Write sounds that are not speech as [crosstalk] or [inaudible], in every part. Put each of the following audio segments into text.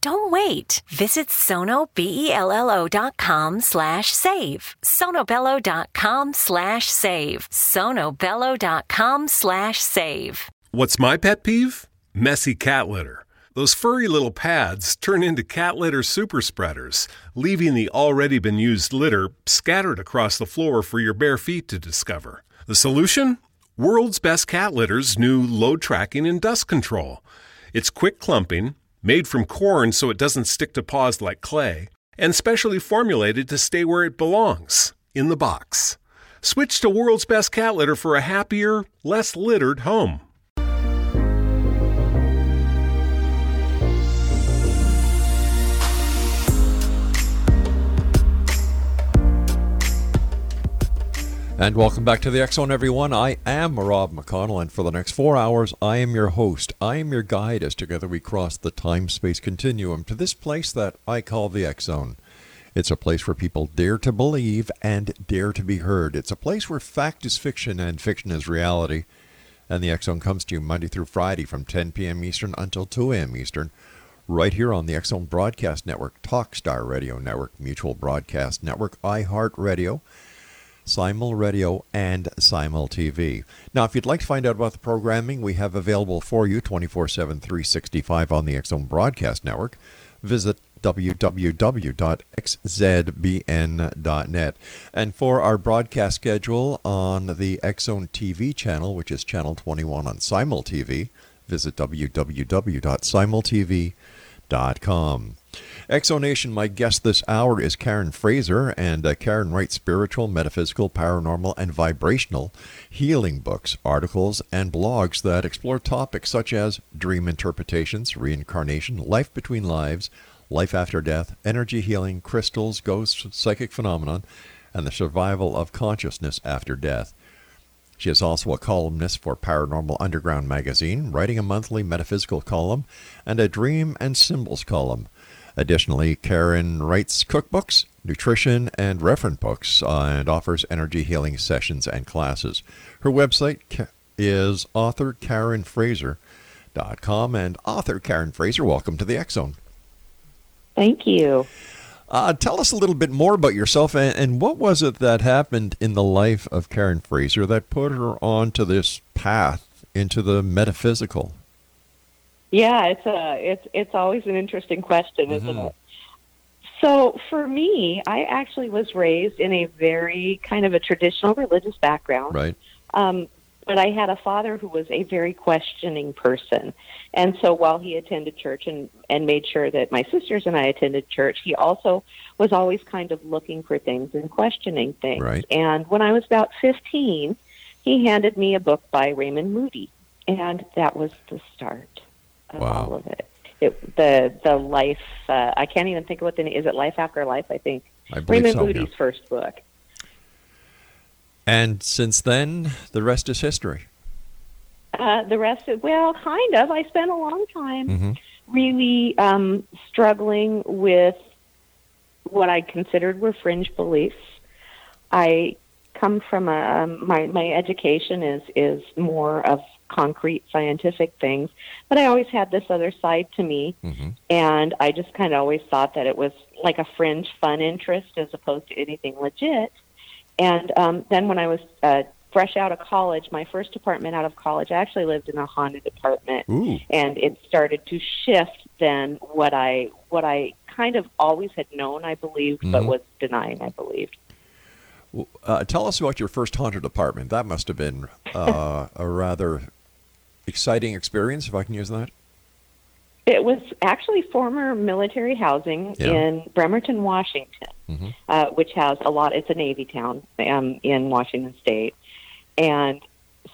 Don't wait. Visit sonobello.com slash save. sonobello.com slash save. sonobello.com slash save. What's my pet peeve? Messy cat litter. Those furry little pads turn into cat litter super spreaders, leaving the already been used litter scattered across the floor for your bare feet to discover. The solution? World's Best Cat Litter's new load tracking and dust control. It's quick clumping, made from corn so it doesn't stick to paws like clay, and specially formulated to stay where it belongs in the box. Switch to World's Best Cat Litter for a happier, less littered home. And welcome back to the Zone, everyone. I am Rob McConnell, and for the next four hours, I am your host. I am your guide as together we cross the time space continuum to this place that I call the Zone. It's a place where people dare to believe and dare to be heard. It's a place where fact is fiction and fiction is reality. And the Zone comes to you Monday through Friday from 10 p.m. Eastern until 2 a.m. Eastern, right here on the Zone Broadcast Network, Talkstar Radio Network, Mutual Broadcast Network, iHeart Radio. Simul Radio, and Simul TV. Now, if you'd like to find out about the programming we have available for you 24 7, 365 on the Zone Broadcast Network, visit www.xzbn.net. And for our broadcast schedule on the Zone TV channel, which is channel 21 on Simul TV, visit www.simultv.com. Exonation, my guest this hour is Karen Frazier, and uh, Karen writes spiritual, metaphysical, paranormal, and vibrational healing books, articles, and blogs that explore topics such as dream interpretations, reincarnation, life between lives, life after death, energy healing, crystals, ghosts, psychic phenomenon, and the survival of consciousness after death. She is also a columnist for Paranormal Underground magazine, writing a monthly metaphysical column and a dream and symbols column. Additionally, Karen writes cookbooks, nutrition, and reference books uh, and offers energy healing sessions and classes. Her website is authorkarenfrazier.com. And author Karen Frazier, welcome to the X Zone. Thank you. Uh, tell us a little bit more about yourself and, and, what was it that happened in the life of Karen Frazier that put her onto this path into the metaphysical? Yeah, it's a it's it's always an interesting question, isn't mm-hmm. it? So for me, I actually was raised in a very kind of a traditional religious background. Right. Um, but I had a father who was a very questioning person. And so while he attended church and, and made sure that my sisters and I attended church, he also was always kind of looking for things and questioning things. Right. And when I was about 15, he handed me a book by Raymond Moody. And that was the start of wow. all of it. it the the life uh, I can't even think of what the name is. It Life After Life? I think. I Raymond so, Moody's yeah. first book. And since then, the rest is history. Uh, the rest, of, well, kind of. I spent a long time mm-hmm. really um, struggling with what I considered were fringe beliefs. I come from a um, my my education is is more of concrete scientific things. But I always had this other side to me, mm-hmm. and I just kind of always thought that it was like a fringe fun interest as opposed to anything legit. And um, then when I was uh, fresh out of college, my first apartment out of college, I actually lived in a haunted apartment, Ooh. and it started to shift then what I what I kind of always had known I believed, mm-hmm. but was denying I believed. Uh, tell us about your first haunted apartment. That must have been uh, [laughs] a rather exciting experience, if I can use that? It was actually former military housing Yeah. in Bremerton, Washington, Mhm. uh, which has a lot. It's a Navy town um, in Washington State, and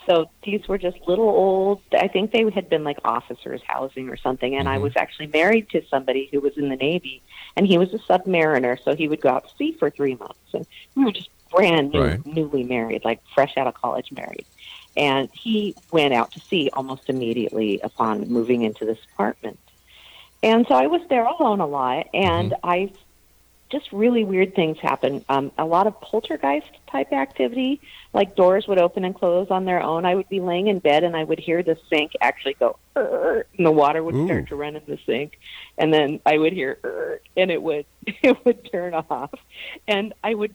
so these were just little old. I think they had been like officers' housing or something. And I Mhm. was actually married to somebody who was in the Navy, and he was a submariner, so he would go out to sea for three months, and we were just brand new, Right. newly married, like fresh out of college married. And he went out to sea almost immediately upon moving into this apartment. And so I was there alone a lot, and I just really weird things happened. Um, a lot of poltergeist type activity, like doors would open and close on their own. I would be laying in bed and I would hear the sink actually go, and the water would Ooh. start to run in the sink, and then I would hear, and it would [laughs] it would turn off, and I would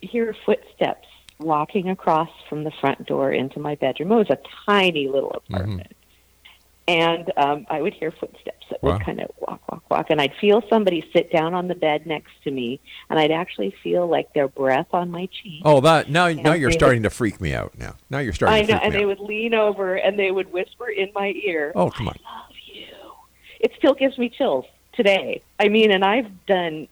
hear footsteps walking across from the front door into my bedroom. It was a tiny little apartment. And um, I would hear footsteps that Wow. would kind of walk, walk, walk, and I'd feel somebody sit down on the bed next to me, and I'd actually feel like their breath on my cheek. Oh, that now now you're starting to freak me out. Now now you're starting I to know, and they out. would lean over and they would whisper in my ear, Oh, come on. "I love you." It still gives me chills today. I mean, and I've done,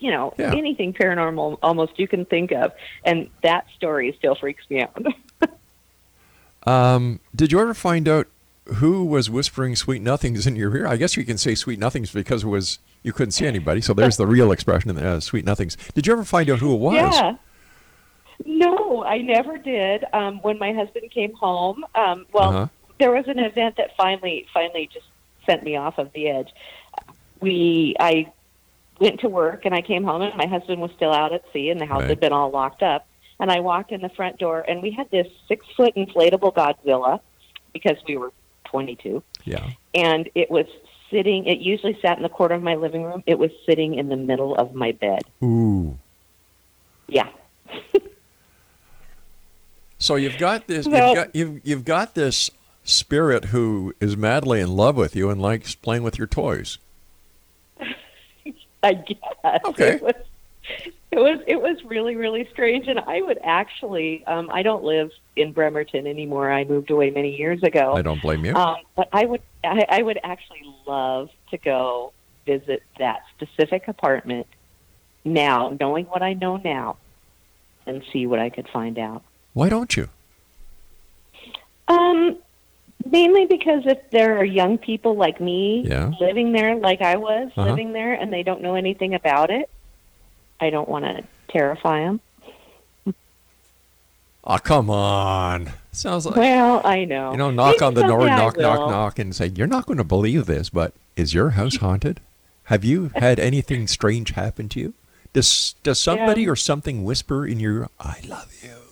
you know, Yeah. anything paranormal almost you can think of, and that story still freaks me out. [laughs] Um, did you ever find out who was whispering sweet nothings in your ear? I guess you can say sweet nothings because it was you couldn't see anybody. So there's the real expression, uh, sweet nothings. Did you ever find out who it was? Yeah. No, I never did. Um, when my husband came home, um, well, Uh-huh. there was an event that finally, finally, just sent me off of the edge. We, I went to work and I came home and my husband was still out at sea and the house Right. had been all locked up. And I walked in the front door and we had this six foot inflatable Godzilla because we were 22 Yeah. and it was sitting. It usually sat in the corner of my living room. It was sitting in the middle of my bed. Ooh. Yeah. [laughs] So you've got this. Well- you've got you've you've got this spirit who is madly in love with you and likes playing with your toys. [laughs] I guess. Okay. It was, it was it was really really strange, and I would actually um, I don't live in Bremerton anymore. I moved away many years ago. I don't blame you. Um, but I would I, I would actually love to go visit that specific apartment now, knowing what I know now, and see what I could find out. Why don't you? Um, mainly because if there are young people like me Yeah. living there, like I was Uh-huh. living there, and they don't know anything about it, I don't want to terrify them. Oh, come on. Sounds like Well, I know. you know, knock Maybe on the door, knock, knock, knock, and say, "You're not going to believe this, but is your house [laughs] haunted? Have you had anything strange happen to you? Does does somebody Yeah. or something whisper in your I love you?"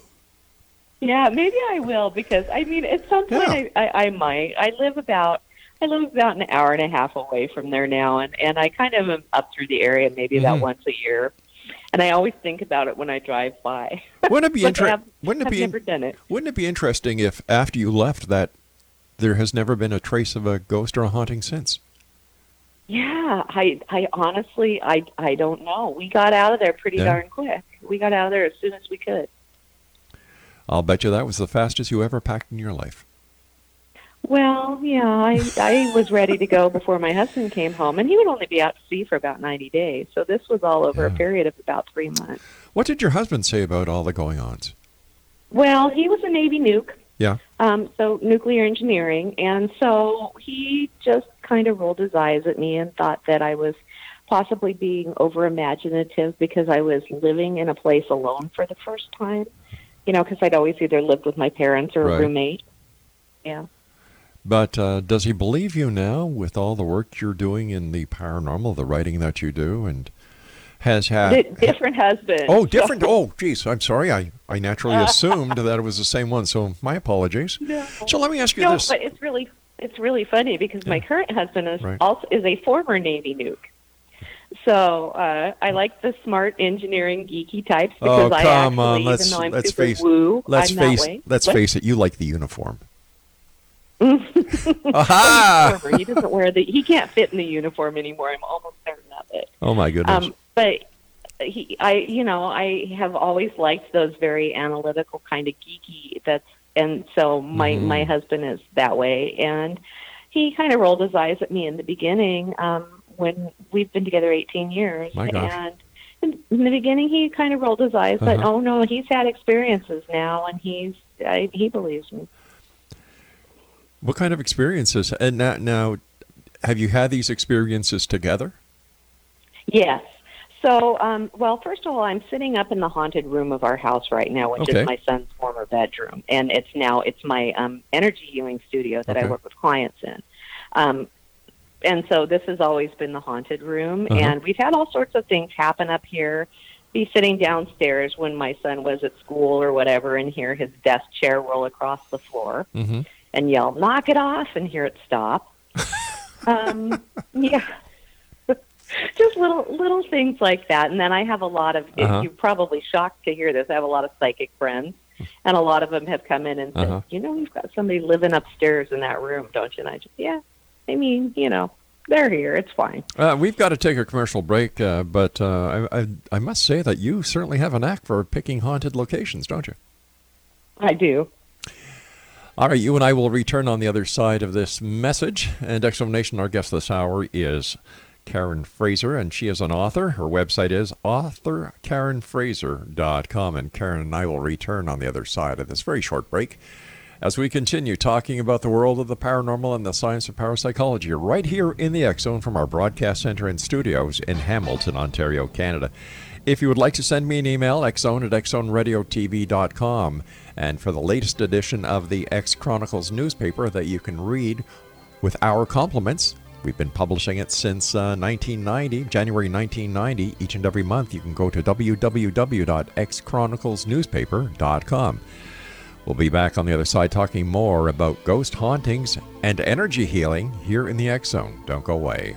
Yeah, maybe I will because I mean, at some point, Yeah. I, I, I might. I live about. I live about an hour and a half away from there now, and and I kind of am up through the area maybe about Mhm. once a year, and I always think about it when I drive by. [laughs] Wouldn't it be But Wouldn't it be never done it. Wouldn't it be interesting if after you left that there has never been a trace of a ghost or a haunting since? Yeah, I I honestly I I don't know. We got out of there pretty Yeah. darn quick. We got out of there as soon as we could. I'll bet you that was the fastest you ever packed in your life. Well, yeah, I I was ready to go before my husband came home, and he would only be out to sea for about ninety days. So this was all over a period of about three months. What did your husband say about all the going-ons? Well, he was a Navy nuke, Yeah. um, so nuclear engineering, and so he just kind of rolled his eyes at me and thought that I was possibly being over imaginative because I was living in a place alone for the first time. You know, because I'd always either lived with my parents or Right. a roommate. Yeah. But uh, does he believe you now with all the work you're doing in the paranormal, the writing that you do, and has had? Di- different husband. Oh, different. Oh, geez. I'm sorry. I, I naturally [laughs] assumed that it was the same one. So my apologies. No. So let me ask you No, this. but it's really it's really funny because my current husband is Right. also is a former Navy nuke. So uh, I like the smart engineering geeky types Oh, because I come actually, on. Let's even though I'm let's super face woo, let's I'm face let's What? face it. You like the uniform. [laughs] Aha! He doesn't wear the. He can't fit in the uniform anymore. I'm almost certain of it. Oh my goodness. Um, but he, I, you know, I have always liked those very analytical kind of geeky. That's and so my Mhm. my husband is that way, and he kind of rolled his eyes at me in the beginning um, when we've been together 18 years, My gosh. and in, the beginning he kind of rolled his eyes, but Uh-huh. oh no, he's had experiences now, and he's I, he believes me. What kind of experiences? And now, now, have you had these experiences together? Yes. So, um, well, first of all, I'm sitting up in the haunted room of our house right now, which Okay. is my son's former bedroom, and it's now it's my um, energy healing studio that Okay. I work with clients in. Um, and so this has always been the haunted room, Uh-huh. and we've had all sorts of things happen up here. Be sitting downstairs when my son was at school or whatever, and hear his desk chair roll across the floor Mm-hmm. and yell, "Knock it off!" and hear it stop. [laughs] um, yeah, [laughs] just little little things like that. And then I have a lot of. Uh-huh. You're probably shocked to hear this. I have a lot of psychic friends, and a lot of them have come in and said, Uh-huh. "You know, you've got somebody living upstairs in that room, don't you?" And I just, yeah. I mean, you know, they're here. It's fine. Uh, we've got to take a commercial break, uh, but uh, I, I, I must say that you certainly have a knack for picking haunted locations, don't you? I do. All right, you and I will return on the other side of this message. And Explanation, our guest this hour is Karen Frazier, and she is an author. Her website is authorkarenfrazier.com. And Karen and I will return on the other side of this very short break as we continue talking about the world of the paranormal and the science of parapsychology right here in the X Zone from our broadcast center and studios in Hamilton, Ontario, Canada. If you would like to send me an email, xzone at xzoneradiotv.com. And for the latest edition of the X Chronicles newspaper that you can read with our compliments, we've been publishing it since uh, 1990, January 1990. Each and every month, you can go to www.xchroniclesnewspaper.com. We'll be back on the other side talking more about ghost hauntings and energy healing here in the X Zone. Don't go away.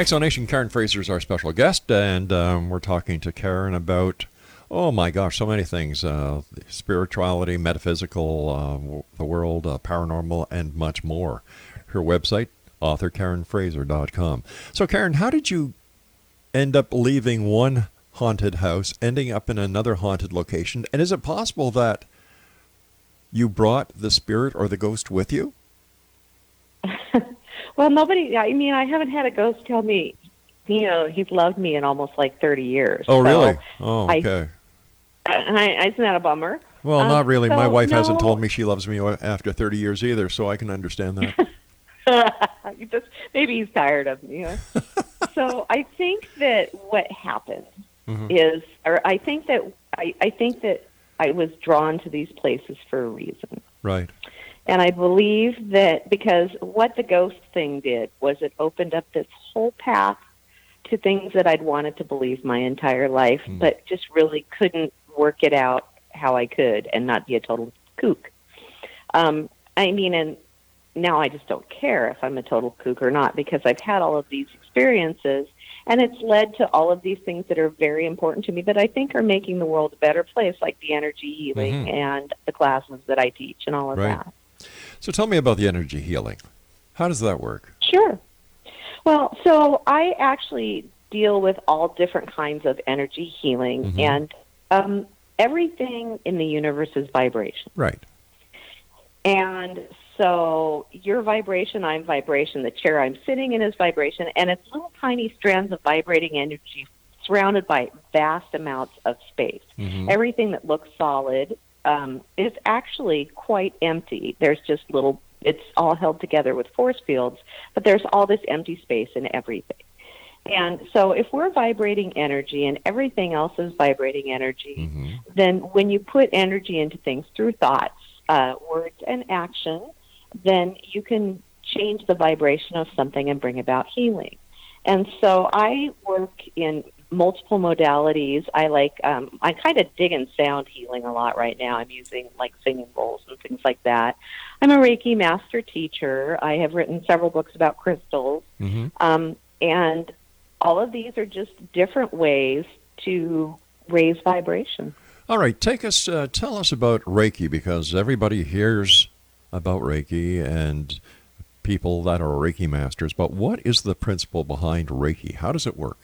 Exonation Karen Frazier is our special guest, and um, we're talking to Karen about, oh my gosh, so many things uh, spirituality, metaphysical, uh, the world, uh, paranormal, and much more. Her website, authorkarenfrazier.com. So, Karen, how did you end up leaving one haunted house, ending up in another haunted location? And is it possible that you brought the spirit or the ghost with you? [laughs] Well, nobody. I mean, I haven't had a ghost tell me. You know, he's loved me in almost like thirty years. Oh, So, really? Oh, I- okay. [clears throat] I, isn't that a bummer? Well, Um, not really. My so, wife hasn't told me she loves me after 30 years either, so I can understand that. [laughs] [laughs] Just maybe he's tired of me. [laughs] So I think that what happened Mm-hmm. is, or I think that I, I think that I was drawn to these places for a reason. right. And I believe that because what the ghost thing did was it opened up this whole path to things that I'd wanted to believe my entire life, Mm. but just really couldn't work it out how I could and not be a total kook. Um, I mean, and now I just don't care if I'm a total kook or not because I've had all of these experiences and it's led to all of these things that are very important to me that I think are making the world a better place, like the energy healing Mhm. and the classes that I teach and all of Right. that. So tell me about the energy healing. How does that work? Sure. Well, so I actually deal with all different kinds of energy healing, Mhm. and um, everything in the universe is vibration. Right. And so your vibration, I'm vibration. The chair I'm sitting in is vibration, and it's little tiny strands of vibrating energy surrounded by vast amounts of space. Mhm. Everything that looks solid um, is actually quite empty. There's just little, it's all held together with force fields, but there's all this empty space in everything. And so if we're vibrating energy and everything else is vibrating energy, Mhm. then when you put energy into things through thoughts, uh, words, and action, then you can change the vibration of something and bring about healing. And so I work in multiple modalities. I like, um, I kind of dig in sound healing a lot right now. I'm using like singing bowls and things like that. I'm a Reiki master teacher. I have written several books about crystals. Mhm. Um, and all of these are just different ways to raise vibration. All right, take us, uh, tell us about Reiki because everybody hears about Reiki and people that are Reiki masters, but what is the principle behind Reiki? How does it work?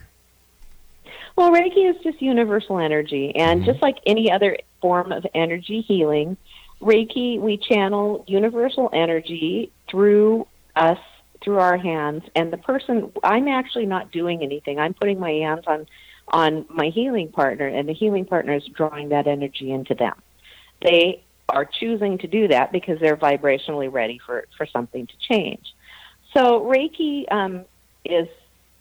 Well, Reiki is just universal energy, and just like any other form of energy healing, Reiki, we channel universal energy through us, through our hands, and the person, I'm actually not doing anything. I'm putting my hands on, on my healing partner, and the healing partner is drawing that energy into them. They are choosing to do that because they're vibrationally ready for, for something to change. So Reiki um, is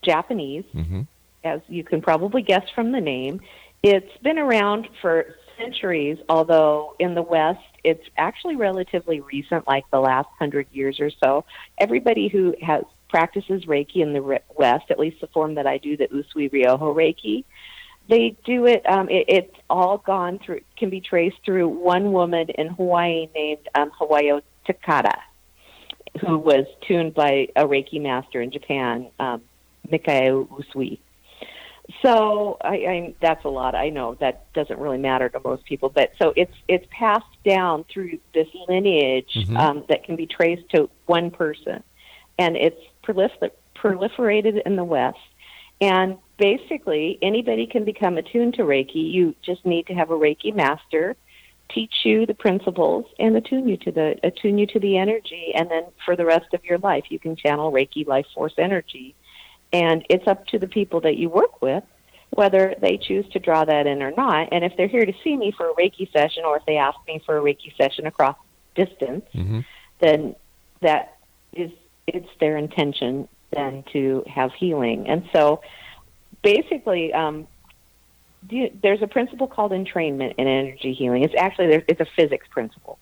Japanese Mm-hmm. As you can probably guess from the name. It's been around for centuries, although in the West, it's actually relatively recent, like the last hundred years or so. Everybody who has practices Reiki in the West, at least the form that I do, the Usui Ryoho Reiki, they do it. Um, it it's all gone through, can be traced through one woman in Hawaii named um, Hawayo Takata, who was tuned by a Reiki master in Japan, um, Mikao Usui. So I, I that's a lot. I know that doesn't really matter to most people, but so it's it's passed down through this lineage Mhm. um, that can be traced to one person, and it's prolif- proliferated in the West. And basically, anybody can become attuned to Reiki. You just need to have a Reiki master teach you the principles and attune you to the attune you to the energy, and then for the rest of your life, you can channel Reiki life force energy and it's up to the people that you work with whether they choose to draw that in or not. And if they're here to see me for a Reiki session, or if they ask me for a Reiki session across distance, Mm-hmm. then that is it's their intention then to have healing. And so, basically, um, you- there's a principle called entrainment in energy healing. It's actually there, it's a physics principle.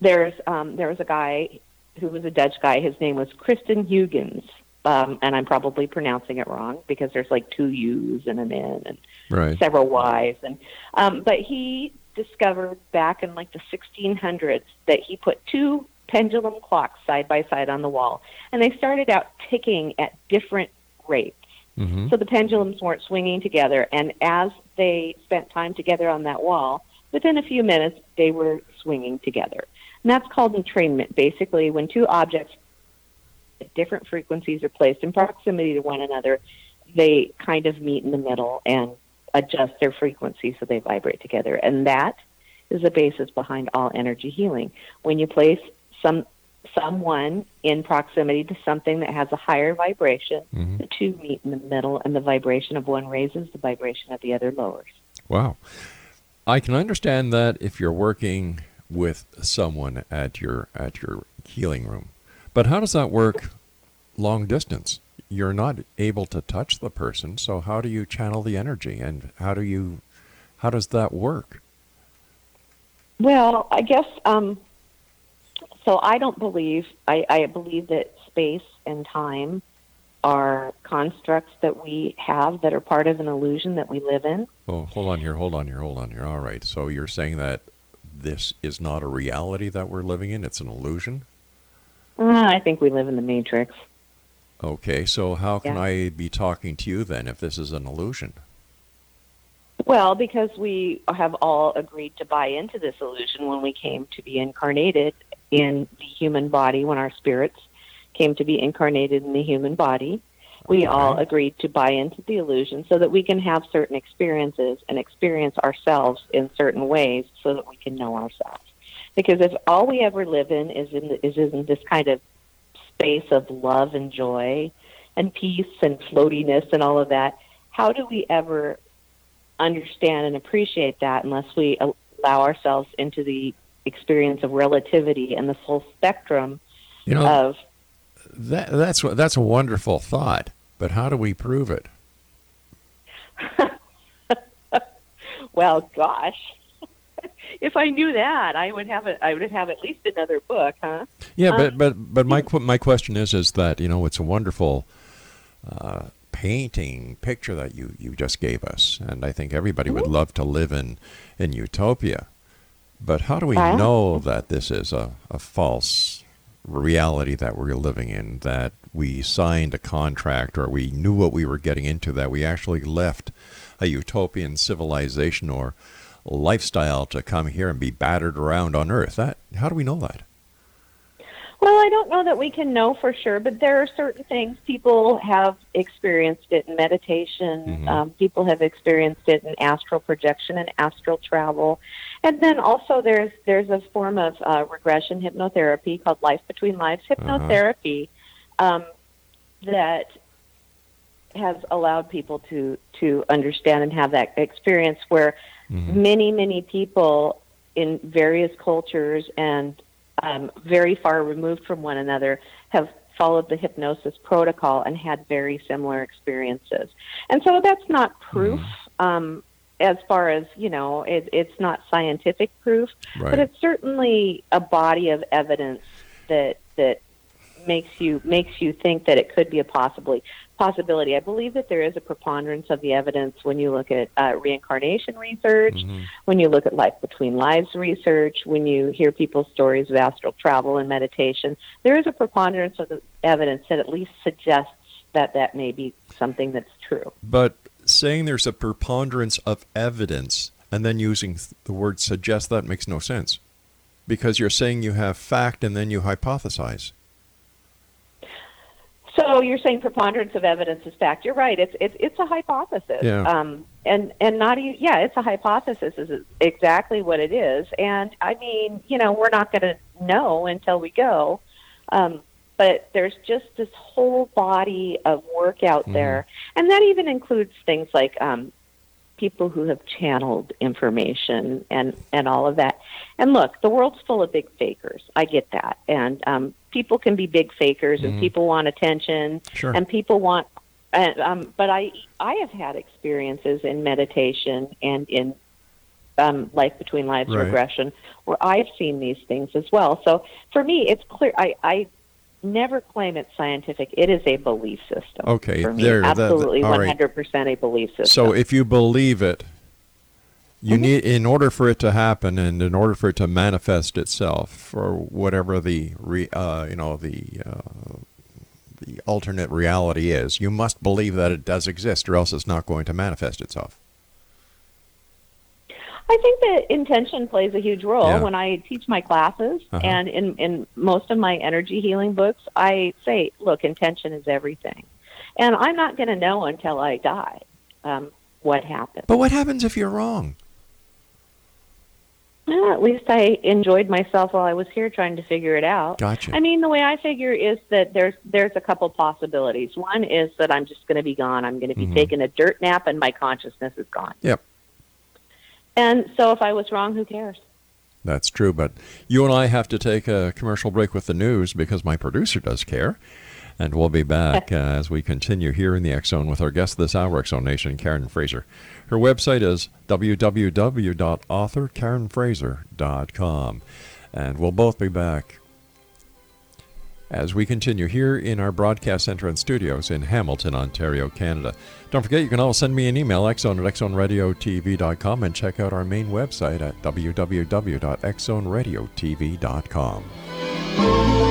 There's um, there was a guy who was a Dutch guy. His name was Christiaan Huygens, um, and I'm probably pronouncing it wrong because there's like two U's and an N and Right. several Y's. And um, but he discovered back in like the 1600s that he put two pendulum clocks side by side on the wall, and they started out ticking at different rates. Mm-hmm. So the pendulums weren't swinging together, and as they spent time together on that wall, within a few minutes they were swinging together. And that's called entrainment. Basically, when two objects different frequencies are placed in proximity to one another, they kind of meet in the middle and adjust their frequency so they vibrate together. And that is the basis behind all energy healing. When you place some someone in proximity to something that has a higher vibration, Mhm. the two meet in the middle and the vibration of one raises, the vibration of the other lowers. Wow. I can understand that if you're working with someone at your at your healing room. But how does that work long distance? You're not able to touch the person, so how do you channel the energy and how do you how does that work? Well, I guess um, so I don't believe I, I believe that space and time are constructs that we have that are part of an illusion that we live in. Oh, hold on here, hold on here, hold on here. All right. So you're saying that this is not a reality that we're living in, it's an illusion? Uh, I think we live in the matrix. Okay, so how can Yeah. I be talking to you then if this is an illusion? Well, because we have all agreed to buy into this illusion when we came to be incarnated in the human body, when our spirits came to be incarnated in the human body. We all agreed to buy into the illusion so that we can have certain experiences and experience ourselves in certain ways so that we can know ourselves. Because if all we ever live in is in, is in this kind of space of love and joy and peace and floatiness and all of that, how do we ever understand and appreciate that unless we allow ourselves into the experience of relativity and the full spectrum You know, of that, that's what that's a wonderful thought, but how do we prove it? [laughs] well gosh if i knew that i would have a, i would have at least another book huh Yeah, Um, but but but my my question is is that you know it's a wonderful uh, painting picture that you you just gave us, and I think everybody would love to live in in utopia. But how do we Wow. know that this is a, a false reality that we're living in? That we signed a contract or we knew what we were getting into, that we actually left a utopian civilization or lifestyle to come here and be battered around on Earth. That how do we know that? Well, I don't know that we can know for sure, but there are certain things people have experienced it in meditation. Mhm. Um, people have experienced it in astral projection and astral travel, and then also there's there's a form of uh, regression hypnotherapy called Life Between Lives hypnotherapy um, that has allowed people to to understand and have that experience where many many people in various cultures and um, very far removed from one another have followed the hypnosis protocol and had very similar experiences. And so that's not proof um, as far as, you know, it, it's not scientific proof, Right. but it's certainly a body of evidence that, that makes you makes you think that it could be a possibly possibility. I believe that there is a preponderance of the evidence when you look at uh, reincarnation research, when you look at life between lives research, when you hear people's stories of astral travel and meditation. There is a preponderance of the evidence that at least suggests that that may be something that's true. But saying there's a preponderance of evidence and then using the word suggest that makes no sense. Because you're saying you have fact and then you hypothesize. So you're saying preponderance of evidence is fact. You're right. It's it's it's a hypothesis. Yeah. Um, and and not even yeah, it's a hypothesis. Is exactly what it is. And I mean, you know, we're not going to know until we go. Um, but there's just this whole body of work out there, and that even includes things like um, people who have channeled information and and all of that. And look, the world's full of big fakers. I get that, and um, people can be big fakers, and people want attention, Sure. and people want. And, um, but I I have had experiences in meditation and in um, life between lives Right. regression where I've seen these things as well. So for me, it's clear. I, I never claim it's scientific. It is a belief system. Okay, for me, there, absolutely, one hundred percent a belief system. So if you believe it, you Mm-hmm. need in order for it to happen and in order for it to manifest itself for whatever the re, uh, you know the uh, the alternate reality is, you must believe that it does exist or else it's not going to manifest itself. I think that intention plays a huge role Yeah. when I teach my classes, Uh-huh. and in in most of my energy healing books, I say, look, intention is everything, and I'm not going to know until I die um, what happens. But what happens if you're wrong? Well, at least I enjoyed myself while I was here trying to figure it out. Gotcha. I mean, the way I figure is that there's there's a couple possibilities. One is that I'm just going to be gone. I'm going to be Mhm. taking a dirt nap, and my consciousness is gone. Yep. And so, if I was wrong, who cares? That's true, but you and I have to take a commercial break with the news because my producer does care. And we'll be back [laughs] uh, as we continue here in the X Zone with our guest this hour, Zone Nation, Karen Frazier. Her website is www.authorkarenfrazier.com. And we'll both be back as we continue here in our broadcast center and studios in Hamilton, Ontario, Canada. Don't forget, you can always send me an email, xzone at xzoneradiotv.com, and check out our main website at www.xzoneradiotv.com.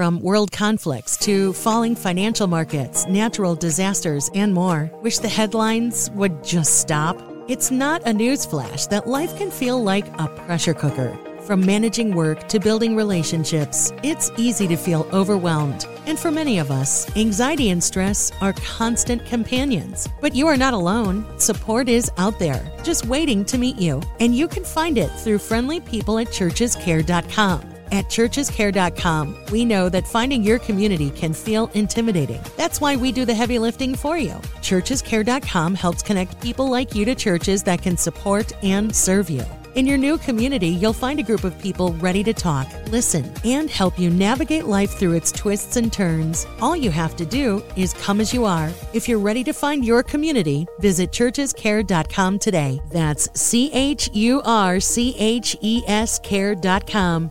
From world conflicts to falling financial markets, natural disasters, and more. Wish the headlines would just stop? It's not a news flash that life can feel like a pressure cooker. From managing work to building relationships, it's easy to feel overwhelmed. And for many of us, anxiety and stress are constant companions. But you are not alone. Support is out there, just waiting to meet you. And you can find it through friendly people at churchescare.com. At churchescare.com, we know that finding your community can feel intimidating. That's why we do the heavy lifting for you. Churchescare.com helps connect people like you to churches that can support and serve you. In your new community, you'll find a group of people ready to talk, listen, and help you navigate life through its twists and turns. All you have to do is come as you are. If you're ready to find your community, visit churchescare.com today. That's C H U R C H E S care.com.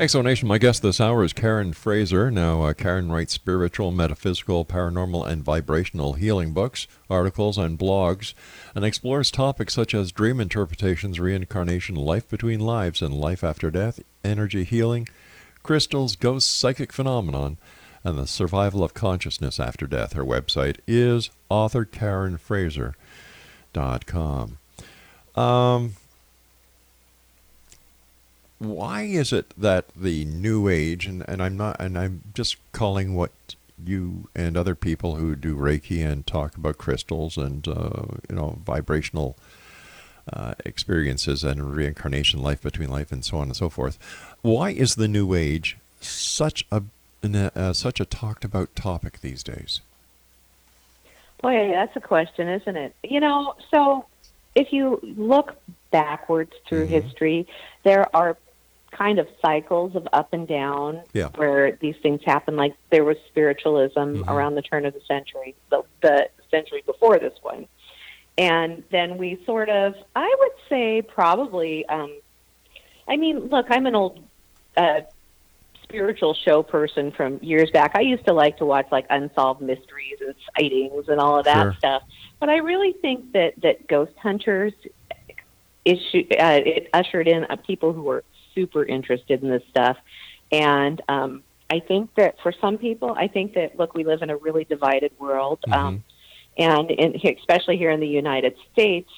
Exonation, my guest this hour is Karen Frazier. Now, uh, Karen writes spiritual, metaphysical, paranormal, and vibrational healing books, articles, and blogs, and explores topics such as dream interpretations, reincarnation, life between lives, and life after death, energy healing, crystals, ghosts, psychic phenomenon, and the survival of consciousness after death. Her website is authorkarenfrazier.com. Um, why is it that the new age and, and I'm not and I'm just calling what you and other people who do Reiki and talk about crystals and uh, you know vibrational uh, experiences and reincarnation, life between life, and so on and so forth. Why is the new age such a uh, such a talked about topic these days? Boy, that's a question, isn't it? You know, so if you look backwards through mm-hmm. history, there are kind of cycles of up and down yeah. where these things happen. Like there was spiritualism mm-hmm. around the turn of the century, the, the century before this one. And then we sort of, I would say, probably, um, I mean, look, I'm an old uh, spiritual show person from years back. I used to like to watch like unsolved mysteries and sightings and all of that sure. stuff. But I really think that that Ghost Hunters issue uh, it ushered in uh, people who were super interested in this stuff. And um, I think that for some people, I think that look, we live in a really divided world, Mm-hmm. um, and in, especially here in the United States,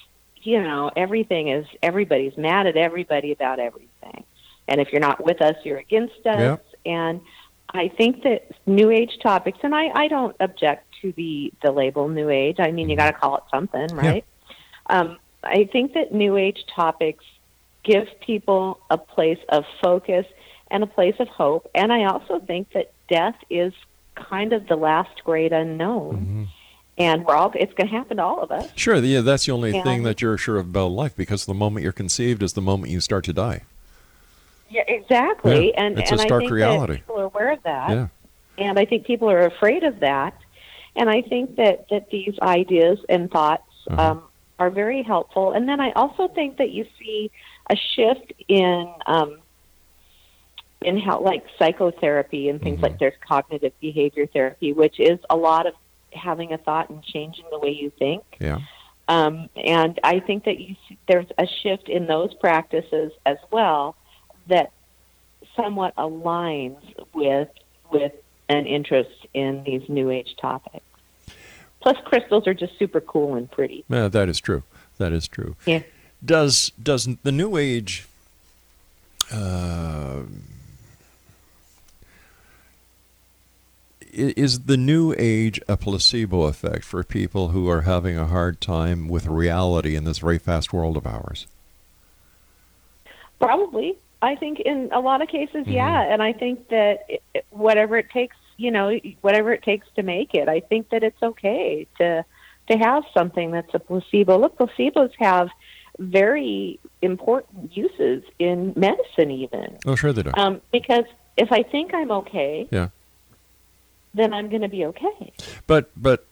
you know, everything is everybody's mad at everybody about everything, and if you're not with us, you're against us. Yeah. And I think that New Age topics, and I, I don't object to the the label New Age. I mean, you got to call it something, right? Um, I think that New Age topics give people a place of focus and a place of hope. And I also think that death is kind of the last great unknown. Mm-hmm. And we're all it's going to happen to all of us. Sure, yeah, that's the only And- thing that you're sure of about life because the moment you're conceived is the moment you start to die. Yeah, exactly. Yeah, and it's a stark I think reality. people are aware of that. Yeah. And I think people are afraid of that. And I think that, that these ideas and thoughts Uh-huh. um, are very helpful. And then I also think that you see a shift in um, in how like psychotherapy and things like there's cognitive behavior therapy, which is a lot of having a thought and changing the way you think. Yeah. Um, and I think that you see, there's a shift in those practices as well that somewhat aligns with with an interest in these new age topics. Plus, crystals are just super cool and pretty. Yeah, that is true. That is true. Yeah. Does does the New Age uh, is the New Age a placebo effect for people who are having a hard time with reality in this very fast world of ours? Probably. I think in a lot of cases, yeah. And I think that it- whatever it takes, you know, whatever it takes to make it, I think that it's okay to to have something that's a placebo. Look, placebos have very important uses in medicine, even Oh, sure they do. um, because if I think I'm okay, yeah. then I'm going to be okay. But but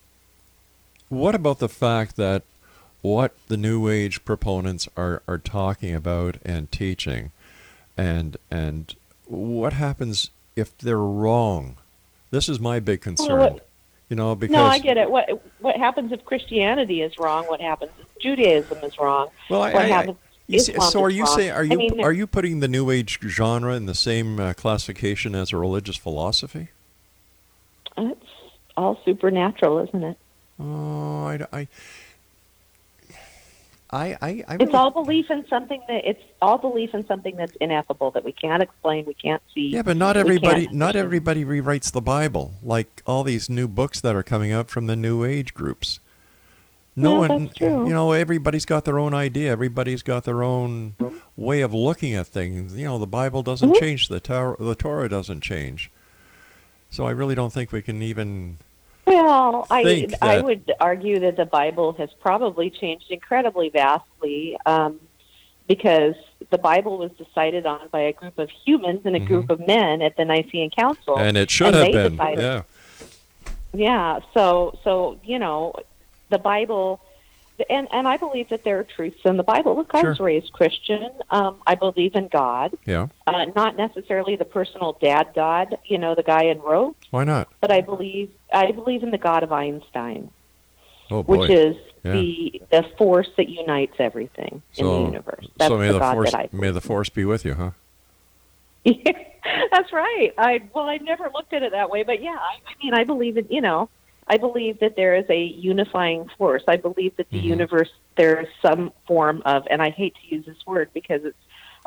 what about the fact that what the new age proponents are, are talking about and teaching and and what happens if they're wrong? This is my big concern. what- you know, because no, I get it. What what happens if Christianity is wrong? What happens if Judaism is wrong? Well, I, what I, I happens you see, Islam so are you wrong? saying are I you mean, are you putting the new age genre in the same uh, classification as a religious philosophy? It's all supernatural, isn't it? Oh, I, I, I, I, I It's all belief in something that it's all belief in something that's ineffable that we can't explain, we can't see. Yeah, but not everybody can't everybody rewrites the Bible like all these new books that are coming out from the new age groups. No Yeah, one that's true. you know, everybody's got their own idea, everybody's got their own way of looking at things. You know, the Bible doesn't Mhm. change, the Torah, the Torah doesn't change. So I really don't think we can even Well, I think I would argue that the Bible has probably changed incredibly vastly um, because the Bible was decided on by a group of humans and a group of men at the Nicene Council, Mm-hmm. and it should and have been. decided- Yeah. Yeah. So so you know, the Bible, and and I believe that there are truths in the Bible. Look, I was Sure. raised Christian. Um, I believe in God, Yeah. uh, not necessarily the personal dad God, you know, the guy in Rome, Why not? but I believe I believe in the God of Einstein, Oh boy. which is Yeah. the the force that unites everything in the universe. That's so may the, the force may the force be with you, huh? [laughs] That's right. I well, I never looked at it that way, but yeah, I, I mean, I believe in you know, I believe that there is a unifying force. I believe that the Mhm. universe there is some form of, and I hate to use this word because it's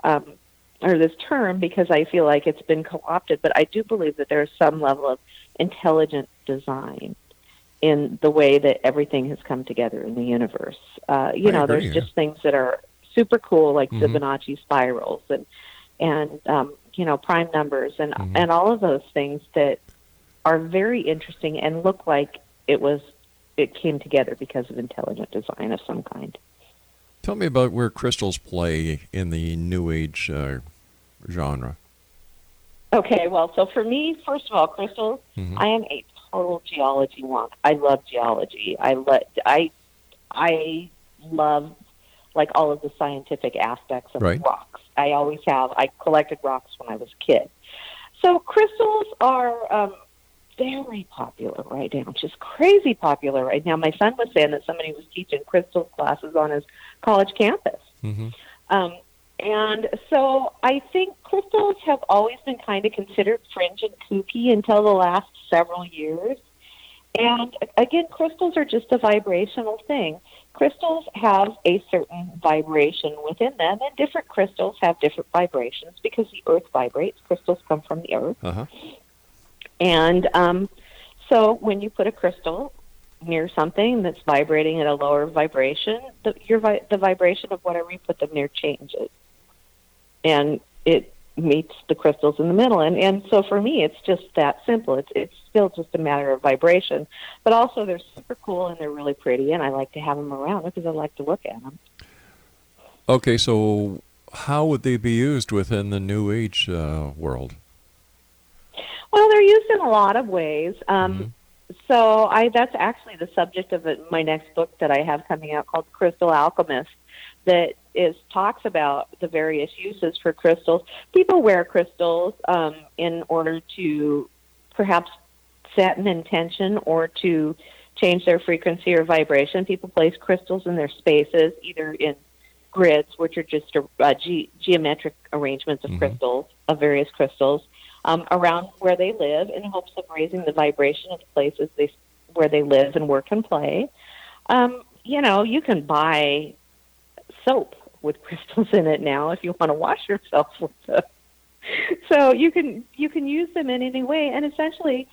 um, or this term because I feel like it's been co-opted, but I do believe that there is some level of intelligent design in the way that everything has come together in the universe. Uh, you I know, agree, there's yeah. just things that are super cool, like Mhm. Fibonacci spirals and and um, you know prime numbers and Mhm. and all of those things that are very interesting and look like it was it came together because of intelligent design of some kind. Tell me about where crystals play in the new age uh, genre. Okay, well, so for me, first of all, crystals, Mhm. I am a total geology wonk. I love geology. I let I I love like all of the scientific aspects of Right. rocks. I always have. I collected rocks when I was a kid. So crystals are um, very popular right now, just crazy popular right now. My son was saying that somebody was teaching crystal classes on his college campus. Mm-hmm. Um, and so I think crystals have always been kind of considered fringe and kooky until the last several years. And again, crystals are just a vibrational thing. Crystals have a certain vibration within them, and different crystals have different vibrations because the earth vibrates. Crystals come from the earth. Uh-huh. And um, so when you put a crystal near something that's vibrating at a lower vibration, the, your vi- the vibration of whatever you put them near changes. And it meets the crystals in the middle. And, and so for me, it's just that simple. It's, it's still just a matter of vibration. But also, they're super cool and they're really pretty, and I like to have them around because I like to look at them. Okay, so how would they be used within the new age uh, world? Well, they're used in a lot of ways. Um, so I that's actually the subject of it, my next book that I have coming out called Crystal Alchemist that is talks about the various uses for crystals. People wear crystals um, in order to perhaps set an intention or to change their frequency or vibration. People place crystals in their spaces, either in grids, which are just uh, ge- geometric arrangements of mm-hmm. crystals, of various crystals, um, around where they live in hopes of raising the vibration of the places they, where they live and work and play. Um, you know, you can buy soap with [laughs] crystals in it now if you want to wash yourself [laughs] with them. So you can you can use them in any way, and essentially,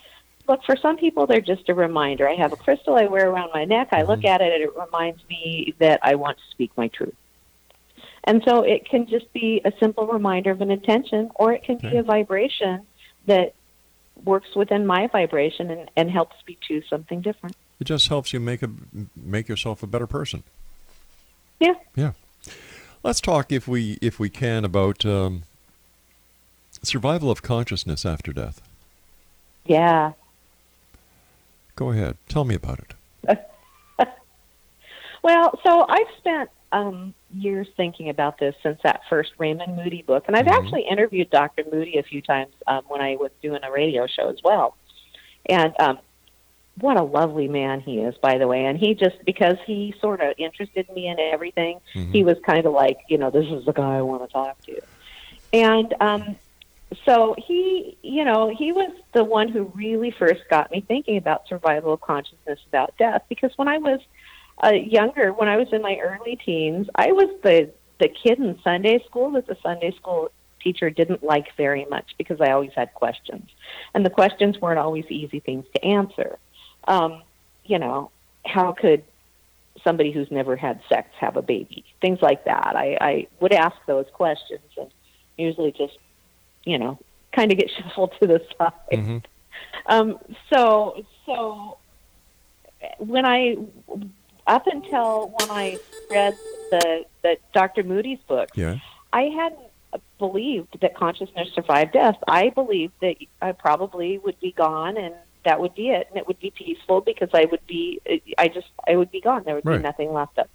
look for some people they're just a reminder. I have a crystal I wear around my neck. I look mm-hmm. at it, and it reminds me that I want to speak my truth. And so it can just be a simple reminder of an intention, or it can okay. be a vibration that works within my vibration and, and helps me choose something different. It just helps you make a make yourself a better person. Yeah. Yeah. Let's talk, if we if we can, about um, survival of consciousness after death. Yeah. Go ahead. Tell me about it. [laughs] well, so I've spent um, years thinking about this since that first Raymond Moody book, and I've mm-hmm. actually interviewed Dr. Moody a few times um, when I was doing a radio show as well. And um, what a lovely man he is, by the way. And he just because he sort of interested me in everything, mm-hmm. he was kind of like, you know, this is the guy I want to talk to. And um, so he, you know, he was the one who really first got me thinking about survival of consciousness about death because when I was uh, younger, when I was in my early teens, I was the the kid in Sunday school that the Sunday school teacher didn't like very much because I always had questions, and the questions weren't always easy things to answer. Um, you know, how could somebody who's never had sex have a baby? Things like that. I, I would ask those questions, and usually just, you know, kind of get [laughs] shuffled to the side. Mm-hmm. Um, so, so when I up until when I read the the Dr. Moody's book, yeah. I hadn't believed that consciousness survived death. I believed that I probably would be gone and that would be it, and it would be peaceful because I would be, I just, I would be gone. There would right. be nothing left of.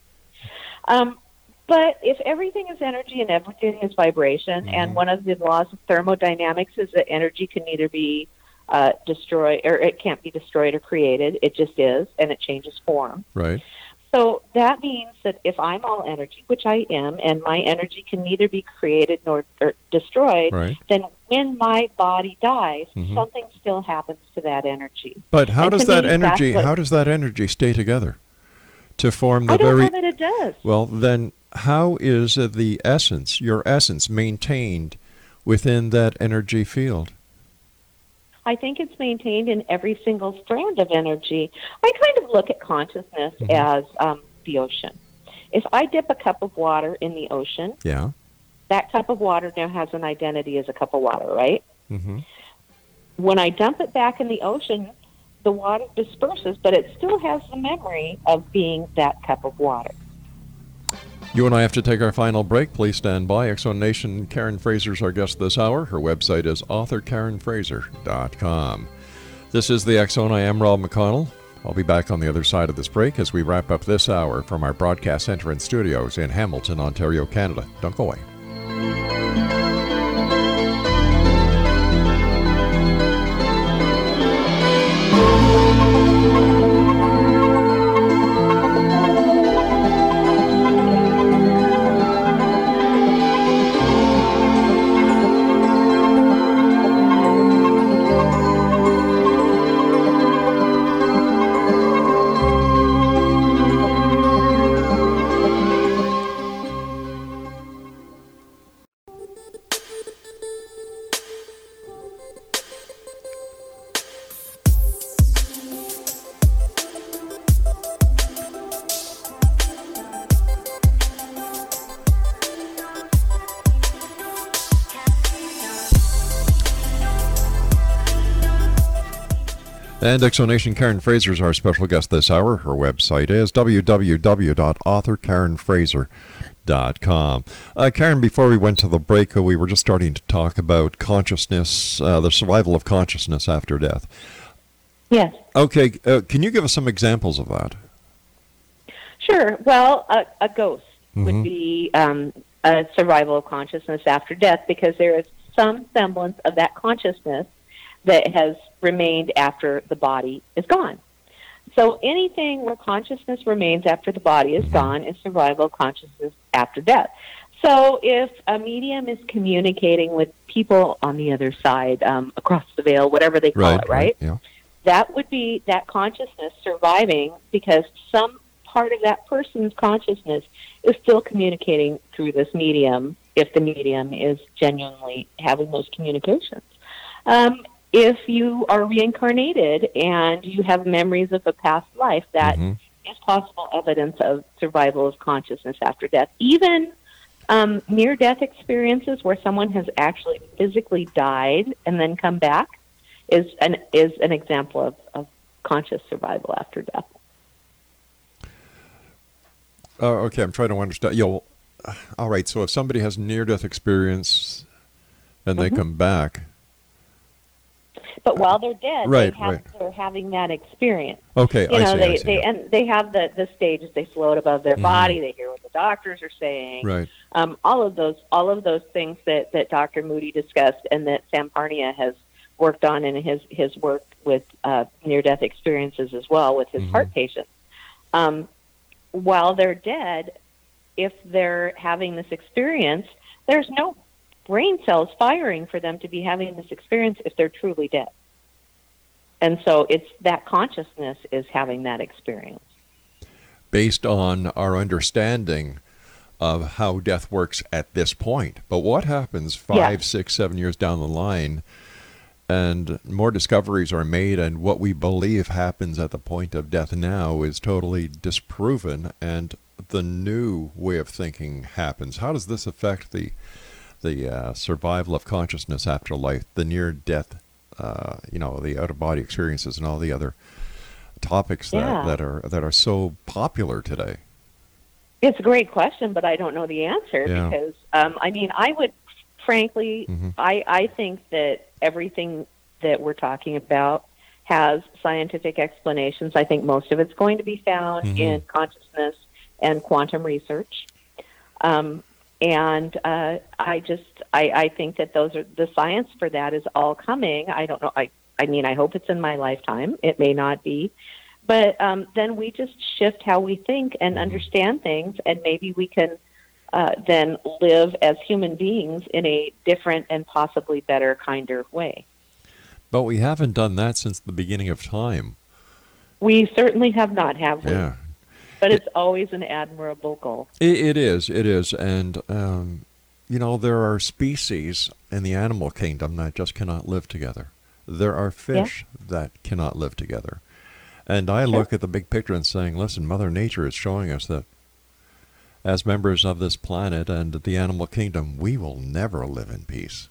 Um, but if everything is energy and everything is vibration, mm-hmm. and one of the laws of thermodynamics is that energy can neither be uh, destroyed or it can't be destroyed or created. It just is, and it changes form. Right. So that means that if I'm all energy, which I am, and my energy can neither be created nor destroyed, right. then when my body dies, mm-hmm. something still happens to that energy. But how and does that me, energy? How does that energy stay together to form the I very? I know that it does. Well, then how is the essence, your essence, maintained within that energy field? I think it's maintained in every single strand of energy. I kind of look at consciousness mm-hmm. as um, the ocean. If I dip a cup of water in the ocean, yeah, that cup of water now has an identity as a cup of water, right? Mm-hmm. When I dump it back in the ocean, the water disperses, but it still has the memory of being that cup of water. You and I have to take our final break. Please stand by. Zone Nation, Karen Frazier is our guest this hour. Her website is authorkarenfrazier.com. This is the Zone. I am Rob McConnell. I'll be back on the other side of this break as we wrap up this hour from our broadcast center and studios in Hamilton, Ontario, Canada. Don't go away. And X Zone Nation Karen Frazier is our special guest this hour. Her website is www.authorkarenfrazier.com. Uh, Karen, before we went to the break, uh, we were just starting to talk about consciousness, uh, the survival of consciousness after death. Yes. Okay, uh, can you give us some examples of that? Sure. Well, a, a ghost Mhm. would be um, a survival of consciousness after death because there is some semblance of that consciousness that has remained after the body is gone. So anything where consciousness remains after the body is gone is survival consciousness after death. So if a medium is communicating with people on the other side, um, across the veil, whatever they call it, right? Yeah. that would be that consciousness surviving because some part of that person's consciousness is still communicating through this medium if the medium is genuinely having those communications. Um, if you are reincarnated and you have memories of a past life, that is possible evidence of survival of consciousness after death. Even um, near death experiences where someone has actually physically died and then come back is an is an example of, of conscious survival after death. Uh, okay, I'm trying to understand. Yeah, well, all right. So if somebody has near-death experience and they Mhm. come back, But while they're dead, Right, they have, right. they're having that experience. Okay, you I know see, I they see, they yeah. and they have the the stages. They float above their Mhm. body. They hear what the doctors are saying. right? Um, all of those all of those things that that Dr. Moody discussed and that Sam Parnia has worked on in his his work with uh, near death experiences as well with his Mhm. heart patients. Um, while they're dead, if they're having this experience, there's no brain cells firing for them to be having this experience if they're truly dead. And so it's that consciousness is having that experience. Based on our understanding of how death works at this point, but what happens five, six, seven years down the line, and more discoveries are made, and what we believe happens at the point of death now is totally disproven, and the new way of thinking happens. How does this affect the the uh, survival of consciousness after life, the near death, uh, you know, the out of body experiences, and all the other topics that, Yeah. that are that are so popular today? It's a great question, but I don't know the answer Yeah. because um, I mean, I would frankly, Mhm. I I think that everything that we're talking about has scientific explanations. I think most of it's going to be found Mhm. in consciousness and quantum research. Um, and uh, I just I, I think that those are the science for that is all coming. I don't know. I I mean, I hope it's in my lifetime. It may not be, but um, then we just shift how we think and understand things, and maybe we can uh, then live as human beings in a different and possibly better, kinder way. But we haven't done that since the beginning of time. We certainly have not, have we? Yeah. But it's always an admirable goal. It, it is, it is, and um, you know there are species in the animal kingdom that just cannot live together. There are fish that cannot live together, and I look at the big picture and saying, listen, Mother Nature is showing us that as members of this planet and the animal kingdom, we will never live in peace.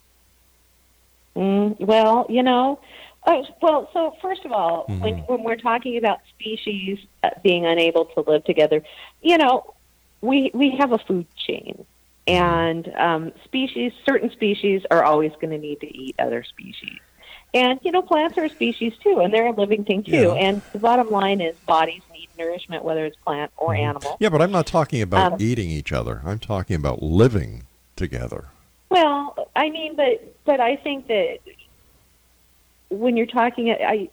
Mm, well, you know, uh, well, so first of all, when, Mhm. when we're talking about species uh, being unable to live together, you know, we we have a food chain, and um, species, certain species, are always going to need to eat other species, and you know, plants are a species too, and they're a living thing too. Yeah. And the bottom line is, bodies need nourishment, whether it's plant or animal. Yeah, but I'm not talking about Um, eating each other. I'm talking about living together. Well, I mean, but but I think that when you're talking, I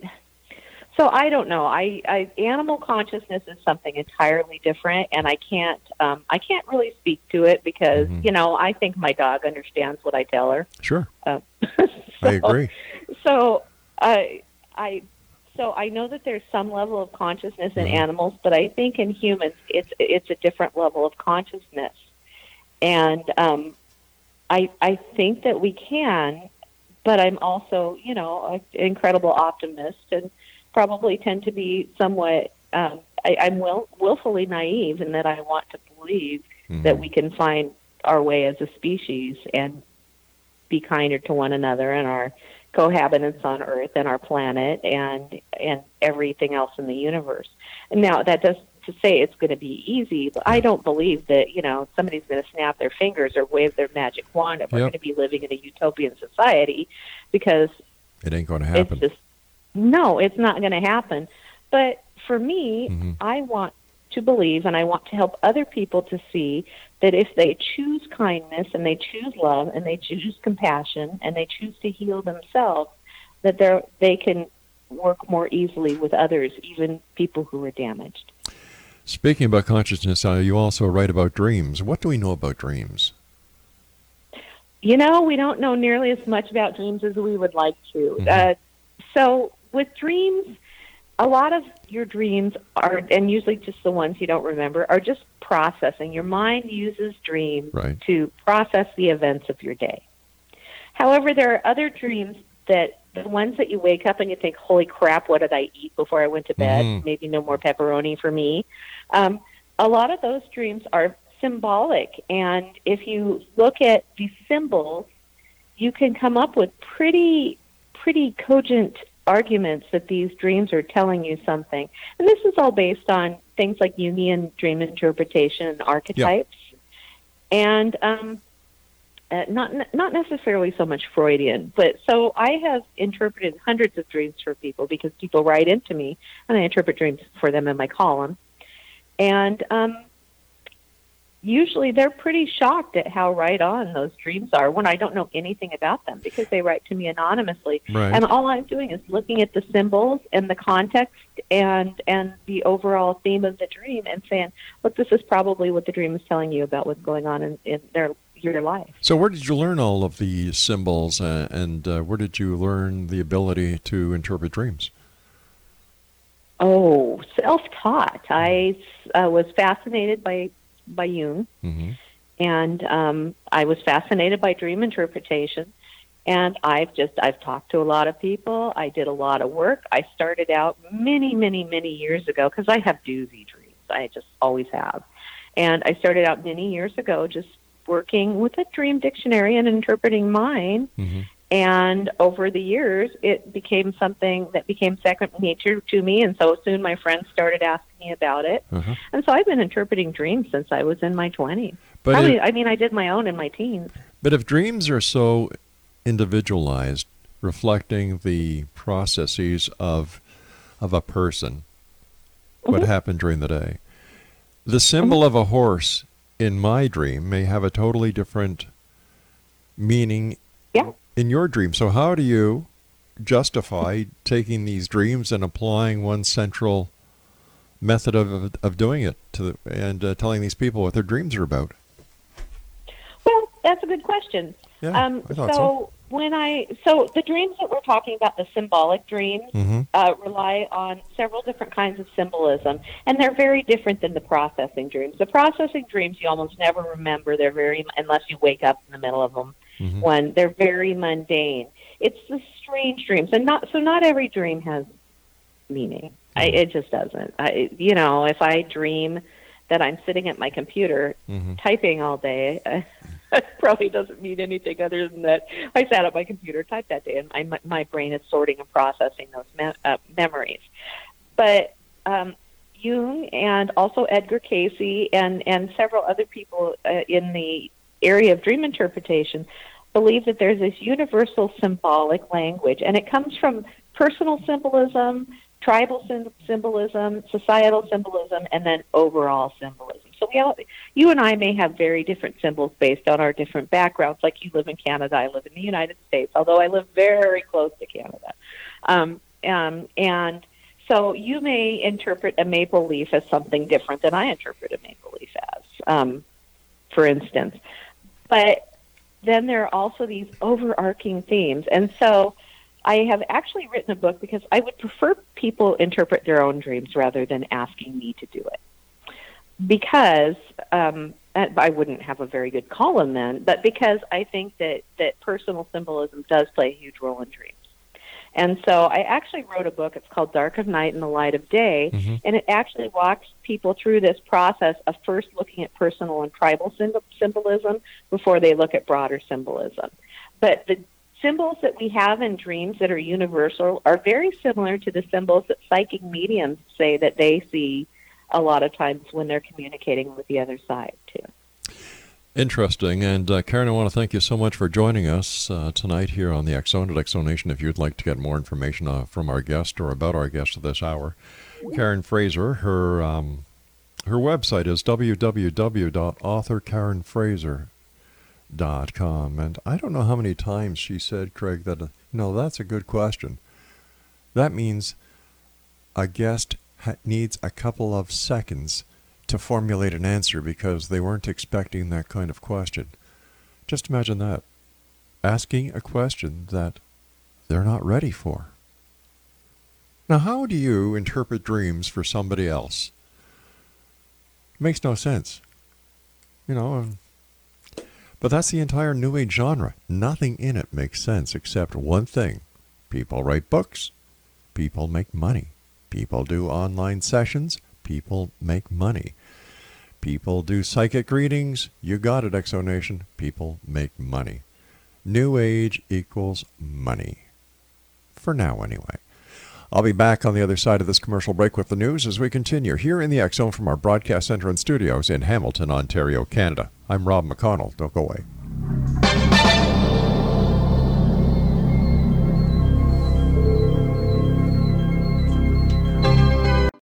so I don't know. I, I animal consciousness is something entirely different, and I can't um, I can't really speak to it because Mhm. you know I think my dog understands what I tell her. Sure, Uh, [laughs] I agree. So I I so I know that there's some level of consciousness in Mhm. animals, but I think in humans it's it's a different level of consciousness, and um, I I think that we can, but I'm also you know an incredible optimist and probably tend to be somewhat um, I, I'm will, willfully naive in that I want to believe that we can find our way as a species and be kinder to one another and our cohabitants on Earth and our planet and and everything else in the universe. And now that does to say it's going to be easy, but I don't believe that you know somebody's going to snap their fingers or wave their magic wand and we're Yep. going to be living in a utopian society because It ain't going to happen. it's just no, it's not going to happen. But for me, Mm-hmm. I want to believe and I want to help other people to see that if they choose kindness and they choose love and they choose compassion and they choose to heal themselves, that they they can work more easily with others, even people who are damaged. Speaking about consciousness, uh, you also write about dreams. What do we know about dreams? You know, we don't know nearly as much about dreams as we would like to. Mhm. Uh, so, with dreams, a lot of your dreams are, and usually just the ones you don't remember, are just processing. Your mind uses dreams Right. to process the events of your day. However, there are other dreams that the ones that you wake up and you think, "Holy crap, what did I eat before I went to bed?" Mhm. Maybe no more pepperoni for me. Um, a lot of those dreams are symbolic, and if you look at the symbols, you can come up with pretty, pretty cogent arguments that these dreams are telling you something. And this is all based on things like Jungian dream interpretation and archetypes, and um, uh, not not necessarily so much Freudian. But so I have interpreted hundreds of dreams for people because people write into me, and I interpret dreams for them in my column. And um, usually they're pretty shocked at how right on those dreams are when I don't know anything about them because they write to me anonymously. Right. And all I'm doing is looking at the symbols and the context and and the overall theme of the dream and saying, look, this is probably what the dream is telling you about what's going on in, in their your life. So, where did you learn all of the symbols, uh, and uh, where did you learn the ability to interpret dreams? Oh, self-taught. I uh, was fascinated by by Jung, Mm-hmm. and um, I was fascinated by dream interpretation. And I've just I've talked to a lot of people. I did a lot of work. I started out many, many, many years ago because I have doozy dreams. I just always have. And I started out many years ago just working with a dream dictionary and interpreting mine. Mm-hmm. And over the years, it became something that became second nature to me. And so soon my friends started asking me about it. Uh-huh. And so I've been interpreting dreams since I was in my 20s. But Probably, if- I mean, I did my own in my teens. But if dreams are so individualized, reflecting the processes of of a person, what Mhm. happened during the day, the symbol of a horse in my dream may have a totally different meaning Yeah. in your dream. So how do you justify taking these dreams and applying one central method of of doing it to the, and uh, telling these people what their dreams are about? Well, that's a good question. Yeah, um, I thought so, so. when I so the dreams that we're talking about, the symbolic dreams, Mhm. uh, rely on several different kinds of symbolism, and they're very different than the processing dreams. The processing dreams you almost never remember; they're very unless you wake up in the middle of them. Mhm. When they're very mundane, it's the strange dreams, and not so. Not every dream has meaning. I, it just doesn't. I, you know, if I dream that I'm sitting at my computer Mhm. typing all day, [laughs] [laughs] probably doesn't mean anything other than that I sat at my computer, typed that day, and my my brain is sorting and processing those me- uh, memories. But um, Jung and also Edgar Cayce and and several other people uh, in the area of dream interpretation believe that there's this universal symbolic language, and it comes from personal symbolism, tribal sym- symbolism, societal symbolism, and then overall symbolism. So we all, you and I may have very different symbols based on our different backgrounds. Like you live in Canada, I live in the United States, although I live very close to Canada. Um, um, and so you may interpret a maple leaf as something different than I interpret a maple leaf as, um, for instance. But then there are also these overarching themes. And so I have actually written a book because I would prefer people interpret their own dreams rather than asking me to do it. Because um, I wouldn't have a very good column then, but because I think that, that personal symbolism does play a huge role in dreams. And so I actually wrote a book. It's called Dark of Night and the Light of Day. Mhm. And it actually walks people through this process of first looking at personal and tribal symbol- symbolism before they look at broader symbolism. But the symbols that we have in dreams that are universal are very similar to the symbols that psychic mediums say that they see a lot of times when they're communicating with the other side, too. Interesting. And uh, Karen, I want to thank you so much for joining us uh, tonight here on the Zone at X Zone Nation. If you'd like to get more information uh, from our guest or about our guest of this hour, Karen Frazier, her um, her website is www.authorkarenfrazier.com. And I don't know how many times she said, Craig, that, uh, no, that's a good question. That means a guest needs a couple of seconds to formulate an answer because they weren't expecting that kind of question. Just imagine that. Asking a question that they're not ready for. Now, how do you interpret dreams for somebody else? makes no sense. You know, um, but that's the entire New Age genre. Nothing in it makes sense except one thing people write books, people make money, people do online sessions, people make money. People do psychic readings. You got it, Exonation. People make money. New Age equals money. For now, anyway. I'll be back on the other side of this commercial break with the news as we continue here in the Zone from our broadcast center and studios in Hamilton, Ontario, Canada. I'm Rob McConnell. Don't go away.